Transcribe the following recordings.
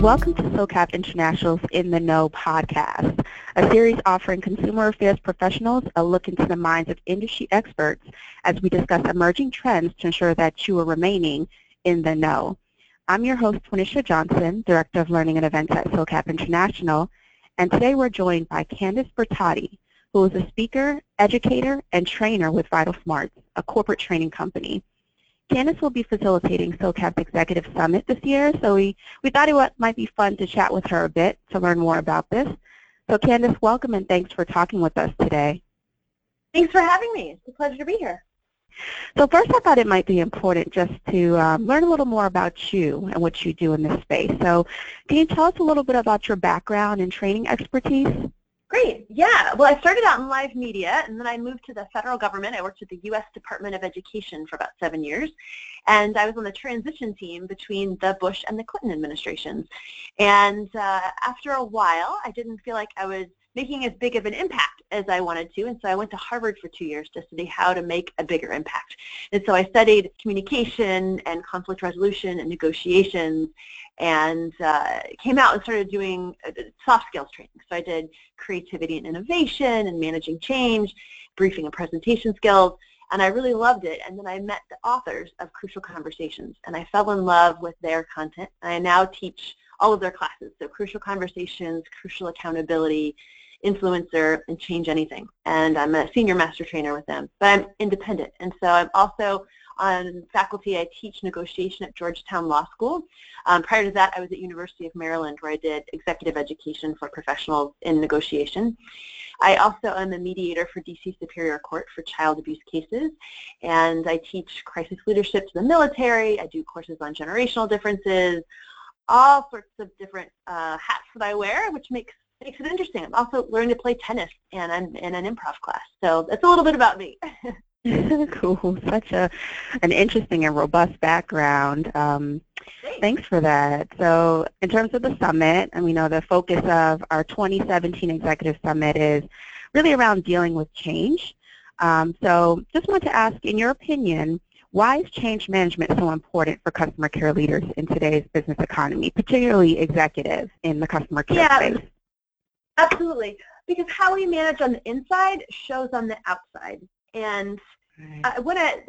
welcome to SOCAP International's In the Know podcast, a series offering consumer affairs professionals a look into the minds of industry experts as we discuss emerging trends to ensure that you are remaining in the know. I'm your host, Twanisha Johnson, Director of Learning and Events at SOCAP International, and today we're joined by Candice Bertotti, who is a speaker, educator, and trainer with Vital Smarts, a corporate training company. Candice will be facilitating SOCAP's Executive Summit this year, so we, we thought it might be fun to chat with her a bit to learn more about this. So Candice, welcome and thanks for talking with us today. Thanks for having me. It's a pleasure to be here. So first I thought it might be important just to um, learn a little more about you and what you do in this space. So can you tell us a little bit about your background and training expertise? Great. Yeah. Well, I started out in live media, and then I moved to the federal government. I worked at the U.S. Department of Education for about seven years, and I was on the transition team between the Bush and the Clinton administrations. And uh, after a while, I didn't feel like I was making as big of an impact as I wanted to, and so I went to Harvard for two years to study how to make a bigger impact. And so I studied communication and conflict resolution and negotiations and uh, came out and started doing uh, soft skills training. So I did creativity and innovation and managing change, briefing and presentation skills, and I really loved it. And then I met the authors of Crucial Conversations, and I fell in love with their content. I now teach all of their classes, so Crucial Conversations, Crucial Accountability, Influencer, and Change Anything. And I'm a senior master trainer with them, but I'm independent. And so I'm also on faculty. I teach negotiation at Georgetown Law School. Um, prior to that, I was at University of Maryland where I did executive education for professionals in negotiation. I also am a mediator for DC Superior Court for child abuse cases, and I teach crisis leadership to the military. I do courses on generational differences, all sorts of different uh, hats that I wear, which makes makes it interesting. I'm also learning to play tennis, and I'm in an improv class. So that's a little bit about me. cool. Such a an interesting and robust background. Um, thanks for that. So in terms of the summit, and we know the focus of our 2017 Executive Summit is really around dealing with change. Um, so just want to ask, in your opinion, why is change management so important for customer care leaders in today's business economy, particularly executives in the customer care yeah, space? Absolutely. Because how we manage on the inside shows on the outside. And right. uh, when I,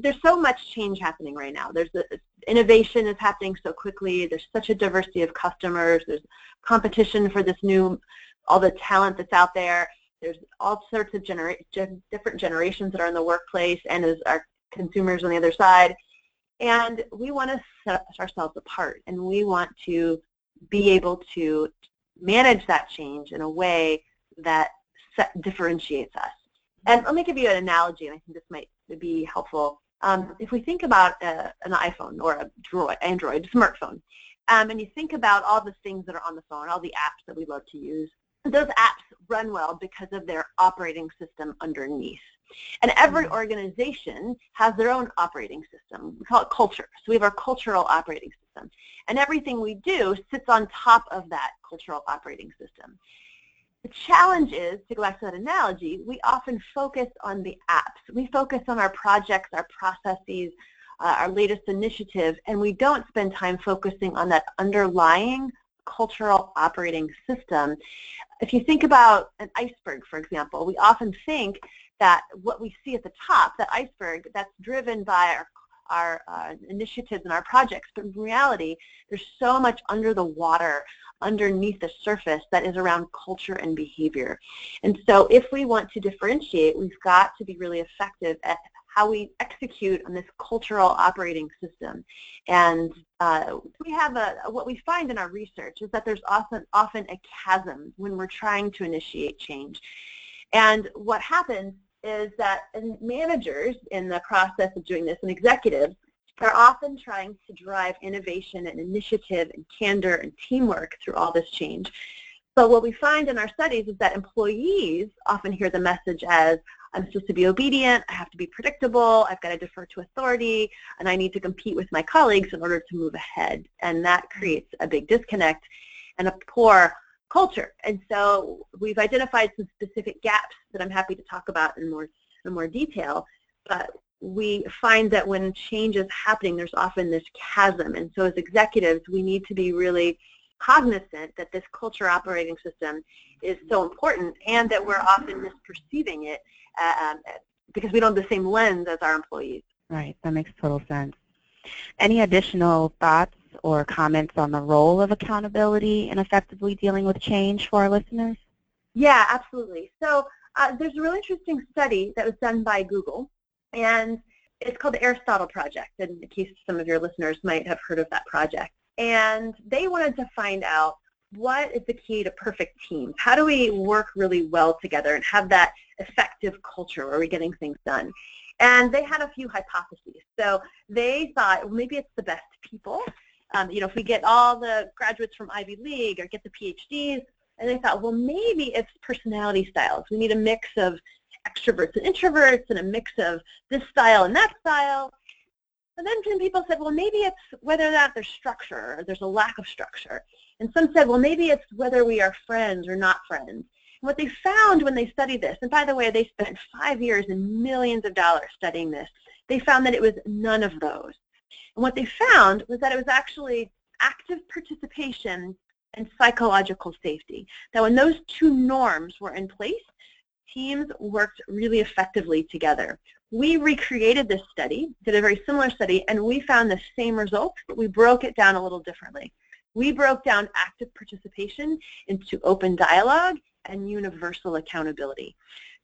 there's so much change happening right now. There's a, innovation is happening so quickly. There's such a diversity of customers. There's competition for this new, all the talent that's out there. There's all sorts of genera different generations that are in the workplace and as our consumers on the other side. And we want to set ourselves apart and we want to be able to manage that change in a way that set, differentiates us. And let me give you an analogy, and I think this might be helpful. Um, if we think about uh, an iPhone or a Droid, Android smartphone, um, and you think about all the things that are on the phone, all the apps that we love to use, those apps run well because of their operating system underneath. And every mm-hmm. organization has their own operating system. We call it culture. So we have our cultural operating system. And everything we do sits on top of that cultural operating system. The challenge is, to go back to that analogy, we often focus on the apps. We focus on our projects, our processes, uh, our latest initiative, and we don't spend time focusing on that underlying cultural operating system. If you think about an iceberg, for example, we often think that what we see at the top, that iceberg, that's driven by our our uh, initiatives and our projects, but in reality, there's so much under the water underneath the surface that is around culture and behavior. And so if we want to differentiate, we've got to be really effective at how we execute on this cultural operating system. And uh, we have a, what we find in our research is that there's often, often a chasm when we're trying to initiate change. And what happens is that managers in the process of doing this and executives are often trying to drive innovation and initiative and candor and teamwork through all this change. But what we find in our studies is that employees often hear the message as, I'm supposed to be obedient, I have to be predictable, I've got to defer to authority, and I need to compete with my colleagues in order to move ahead. And that creates a big disconnect and a poor culture. And so we've identified some specific gaps that I'm happy to talk about in more, in more detail. But we find that when change is happening, there's often this chasm. And so as executives, we need to be really cognizant that this culture operating system is so important and that we're often misperceiving it uh, um, because we don't have the same lens as our employees. Right, that makes total sense. Any additional thoughts or comments on the role of accountability in effectively dealing with change for our listeners? Yeah, absolutely. So uh, there's a really interesting study that was done by Google, and it's called the Aristotle Project, and in case some of your listeners might have heard of that project. And they wanted to find out what is the key to perfect teams? How do we work really well together and have that effective culture where we're getting things done? And they had a few hypotheses. So they thought well, maybe it's the best people. Um, you know, if we get all the graduates from Ivy League or get the PhDs, and they thought, well, maybe it's personality styles. We need a mix of extroverts and introverts and a mix of this style and that style. And then some people said, well, maybe it's whether or not there's structure or there's a lack of structure. And some said, well, maybe it's whether we are friends or not friends. And what they found when they studied this, and by the way, they spent five years and millions of dollars studying this, they found that it was none of those. And what they found was that it was actually active participation and psychological safety. That when those two norms were in place, teams worked really effectively together. We recreated this study, did a very similar study, and we found the same results, but we broke it down a little differently. We broke down active participation into open dialogue and universal accountability.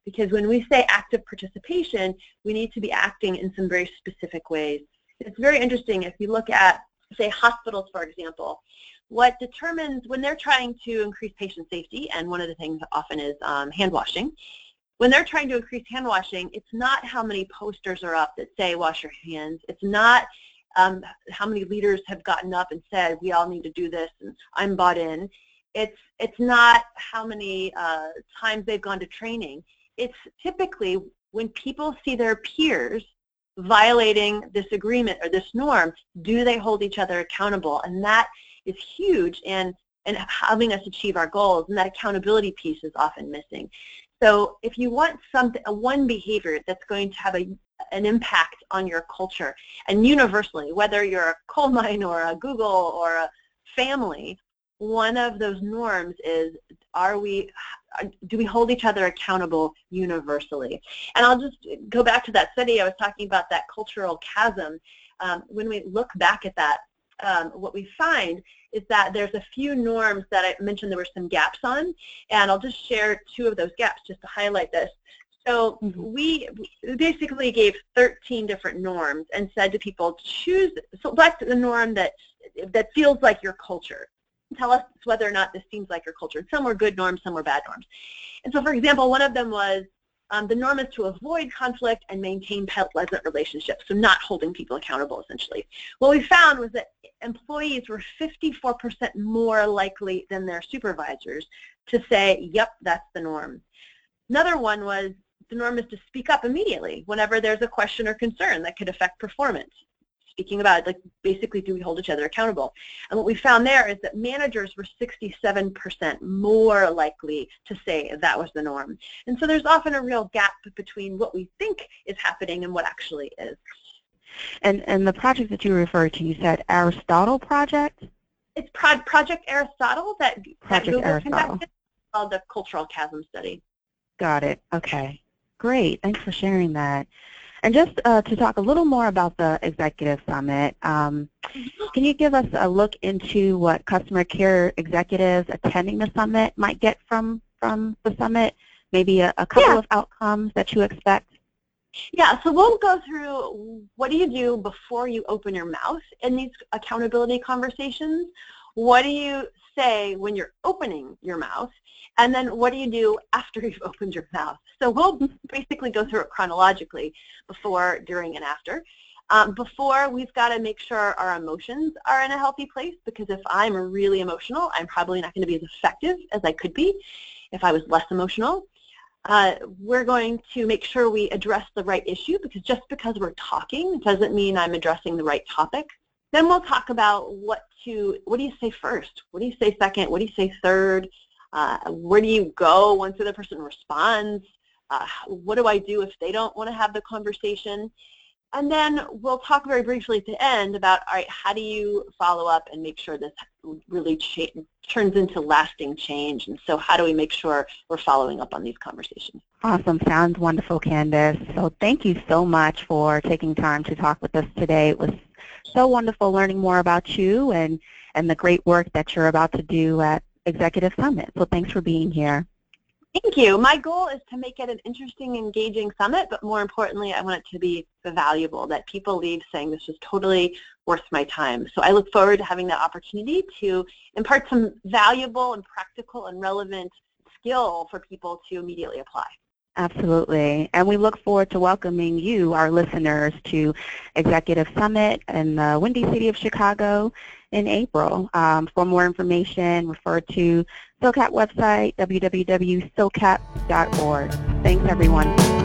Because when we say active participation, we need to be acting in some very specific ways. It's very interesting if you look at, say, hospitals, for example what determines when they're trying to increase patient safety, and one of the things often is um, hand washing, when they're trying to increase hand washing, it's not how many posters are up that say wash your hands. It's not um, how many leaders have gotten up and said we all need to do this and I'm bought in. It's, it's not how many uh, times they've gone to training. It's typically when people see their peers violating this agreement or this norm, do they hold each other accountable? And that is huge in, in having us achieve our goals, and that accountability piece is often missing. So if you want something, one behavior that's going to have a, an impact on your culture, and universally, whether you're a coal mine or a Google or a family, one of those norms is, are we, do we hold each other accountable universally? And I'll just go back to that study I was talking about, that cultural chasm. Um, when we look back at that, um, what we find is that there's a few norms that I mentioned there were some gaps on, and I'll just share two of those gaps just to highlight this. So mm-hmm. we basically gave 13 different norms and said to people, choose, select the norm that, that feels like your culture. Tell us whether or not this seems like your culture. Some were good norms, some were bad norms. And so for example, one of them was um, the norm is to avoid conflict and maintain pleasant relationships, so not holding people accountable, essentially. What we found was that employees were 54% more likely than their supervisors to say, yep, that's the norm. Another one was the norm is to speak up immediately whenever there's a question or concern that could affect performance speaking about, like basically do we hold each other accountable? And what we found there is that managers were 67% more likely to say that was the norm. And so there's often a real gap between what we think is happening and what actually is. And, and the project that you referred to, you said Aristotle Project? It's Pro Project Aristotle that, project that Google Aristotle. conducted called the Cultural Chasm Study. Got it. Okay. Great. Thanks for sharing that. And just uh, to talk a little more about the Executive Summit, um, can you give us a look into what customer care executives attending the summit might get from, from the summit? Maybe a, a couple yeah. of outcomes that you expect? Yeah, so we'll go through what do you do before you open your mouth in these accountability conversations? What do you say when you're opening your mouth? And then what do you do after you've opened your mouth? So we'll basically go through it chronologically before, during, and after. Um, before, we've got to make sure our emotions are in a healthy place because if I'm really emotional, I'm probably not going to be as effective as I could be if I was less emotional. Uh, we're going to make sure we address the right issue because just because we're talking doesn't mean I'm addressing the right topic. Then we'll talk about what to, what do you say first? What do you say second? What do you say third? Uh, where do you go once the other person responds? Uh, what do I do if they don't want to have the conversation? And then we'll talk very briefly at the end about, all right, how do you follow up and make sure this really turns into lasting change? And so how do we make sure we're following up on these conversations? Awesome. Sounds wonderful, Candice. So thank you so much for taking time to talk with us today. It was so wonderful learning more about you and, and the great work that you're about to do at Executive Summit. So thanks for being here. Thank you. My goal is to make it an interesting, engaging summit, but more importantly, I want it to be valuable, that people leave saying this was totally worth my time. So I look forward to having the opportunity to impart some valuable and practical and relevant skill for people to immediately apply. Absolutely. And we look forward to welcoming you, our listeners, to Executive Summit in the Windy City of Chicago in April. Um, for more information, refer to SOCAP website, www.socap.org. Thanks, everyone.